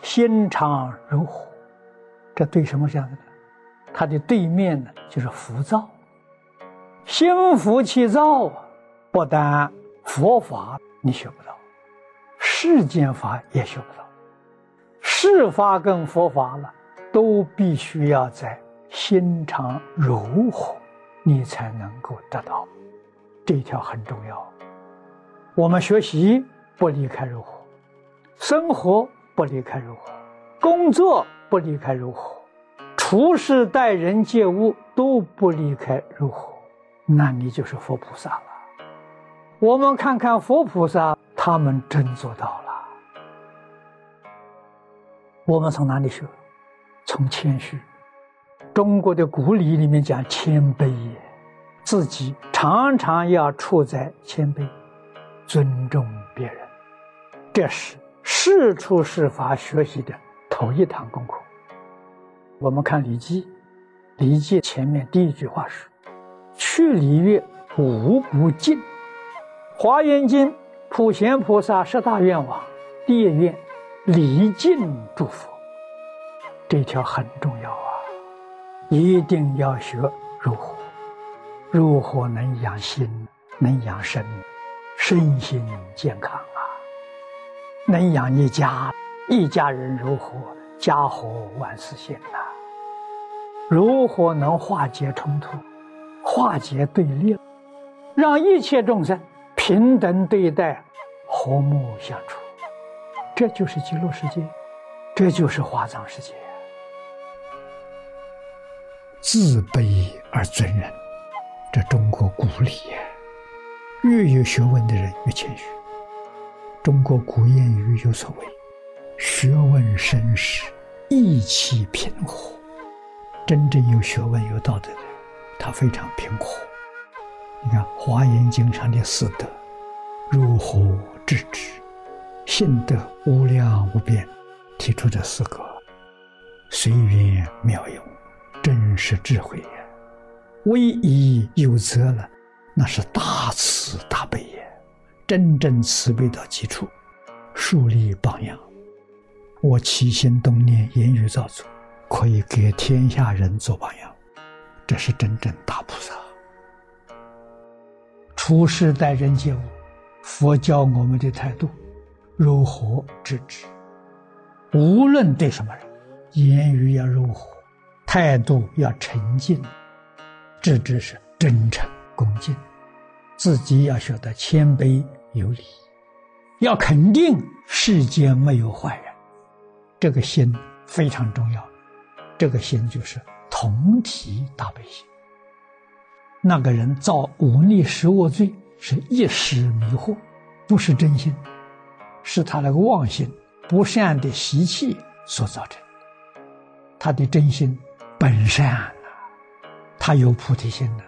心肠如火，这对什么相对的？它的对面呢，就是浮躁。心浮气躁，不但佛法你学不到，世间法也学不到。事法跟佛法了，都必须要在心肠如火，你才能够得到。这条很重要。我们学习不离开如何，生活不离开如何，工作不离开如何，处事待人接物都不离开如何。那你就是佛菩萨了。我们看看佛菩萨，他们真做到了。我们从哪里学？从谦虚。中国的古礼里面讲谦卑，自己常常要处在谦卑，尊重别人。这是事出事法学习的头一堂功课。我们看《礼记》，《礼记》前面第一句话是。去礼乐，无不敬。华严经，普贤菩萨十大愿望，第一愿礼敬诸佛。这条很重要啊，一定要学入火，入火能养心，能养身，身心健康啊？能养一家，一家人如何？家和万事兴呐。如何能化解冲突？化解对立，让一切众生平等对待，和睦相处，这就是极乐世界，这就是华藏世界。自卑而尊人，这中国古礼。越有学问的人越谦虚。中国古谚语有所谓：“学问深时，意气平和。”真正有学问、有道德的人。他非常平和。你看《华严经》上的四德：如何治之？性德无量无边，提出这四个，随缘妙用，真实智慧也。唯一有则了，那是大慈大悲也。真正慈悲到基础，树立榜样。我起心动念、言语造作，可以给天下人做榜样。这是真正大菩萨。处世待人接物，佛教我们的态度如何制止？无论对什么人，言语要柔和，态度要沉静，制止是真诚恭敬，自己要学得谦卑有礼，要肯定世间没有坏人，这个心非常重要。这个心就是。同体大悲心。那个人造忤逆十恶罪，是一时迷惑，不是真心，是他那个妄心、不善的习气所造成。他的真心本善啊，他有菩提心的，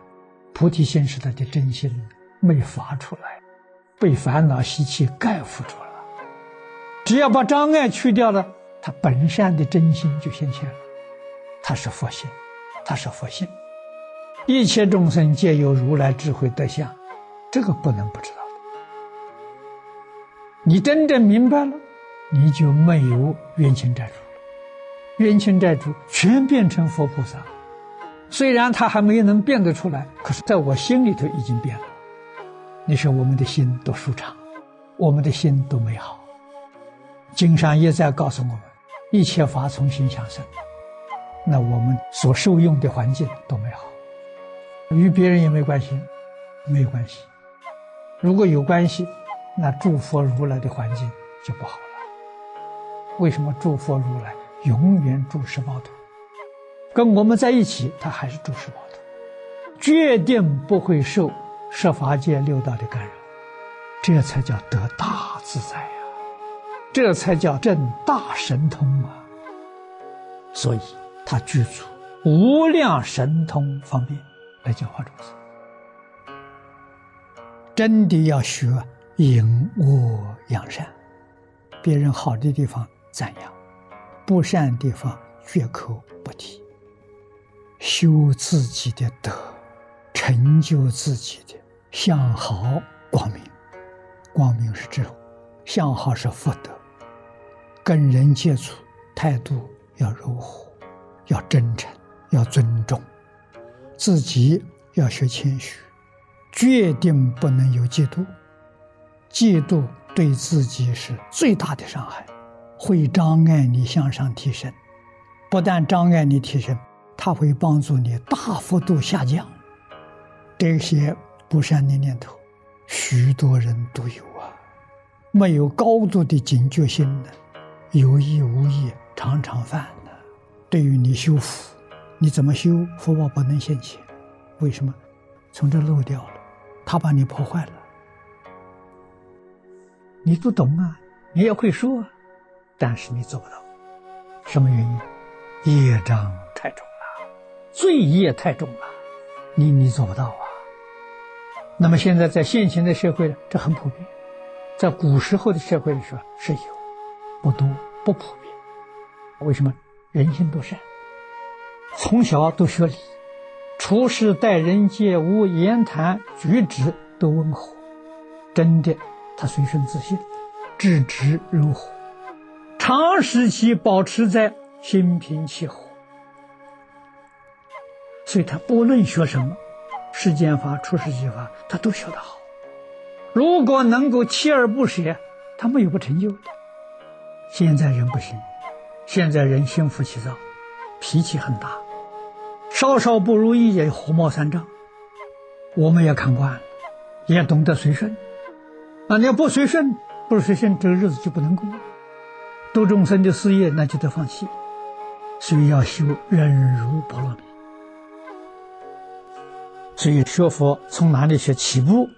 菩提心是他的真心没发出来，被烦恼习气盖覆住了。只要把障碍去掉了，他本善的真心就显现了，他是佛心。他是佛性，一切众生皆有如来智慧德相，这个不能不知道。你真正明白了，你就没有冤亲债主了，冤亲债主全变成佛菩萨。虽然他还没能变得出来，可是在我心里头已经变了。你说我们的心多舒畅，我们的心多美好。经上一再告诉我们，一切法从心想生。那我们所受用的环境都美好，与别人也没关系，没有关系。如果有关系，那诸佛如来的环境就不好了。为什么诸佛如来永远住十宝土，跟我们在一起，他还是住十宝的，决定不会受十法界六道的干扰，这才叫得大自在呀，这才叫正大神通啊。所以。他具足无量神通方便来教化众生，真的要学隐恶扬善，别人好的地方赞扬，不善的地方绝口不提，修自己的德，成就自己的相好光明。光明是智慧，相好是福德，跟人接触态度要柔和，要真诚，要尊重，自己要学谦虚，决定不能有嫉妒。嫉妒对自己是最大的伤害，会障碍你向上提升。不但障碍你提升，它会帮助你大幅度下降。这些不善的念头，许多人都有啊。没有高度的警觉性的，有意无意常常犯的。对于你修福，你怎么修福报不能现前？为什么？从这漏掉了，他把你破坏了。你不懂啊，你也会说，但是你做不到，什么原因？业障太重，罪业太重了，你你做不到啊。那么现在在现行的社会，这很普遍；在古时候的社会里说是有，不多不普遍。为什么？人心不善，从小都学礼，处事待人接物、言谈举止都温和，真的。他随身自信，直直如火，长时期保持在心平气和，所以他不论学什么，世间法、出世间法，他都学得好。如果能够锲而不舍，他没有不成就的。现在人不行，现在人心浮气躁，脾气很大，稍稍不如意也火冒三丈。我们也看惯了，也懂得随顺。啊，你要不随顺，不随顺，这个日子就不能过。度众生的事业，那就得放弃。所以要修忍辱波罗蜜。所以学佛从哪里学起步？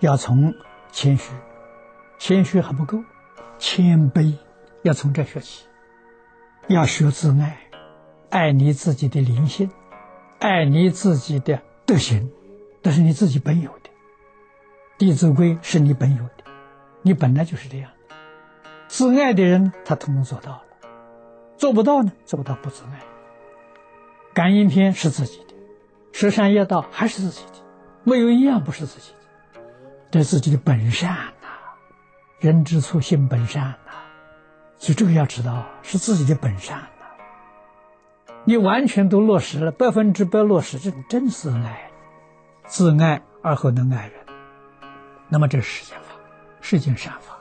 要从谦虚，谦虚还不够，谦卑要从这学起。要学自爱，爱你自己的灵性，爱你自己的德行，这是你自己本有的。《弟子规》是你本有的，你本来就是这样的。自爱的人，他统统做到了；做不到呢，做不到不自爱。感应篇是自己的，十善业道还是自己的，没有一样不是自己的。这自己的本善呐，人之初性本善呐，所以这个要知道是自己的本善呐。你完全都落实了，百分之百落实，这真是爱，自爱而后能爱人。那么这是世间法，世间善法。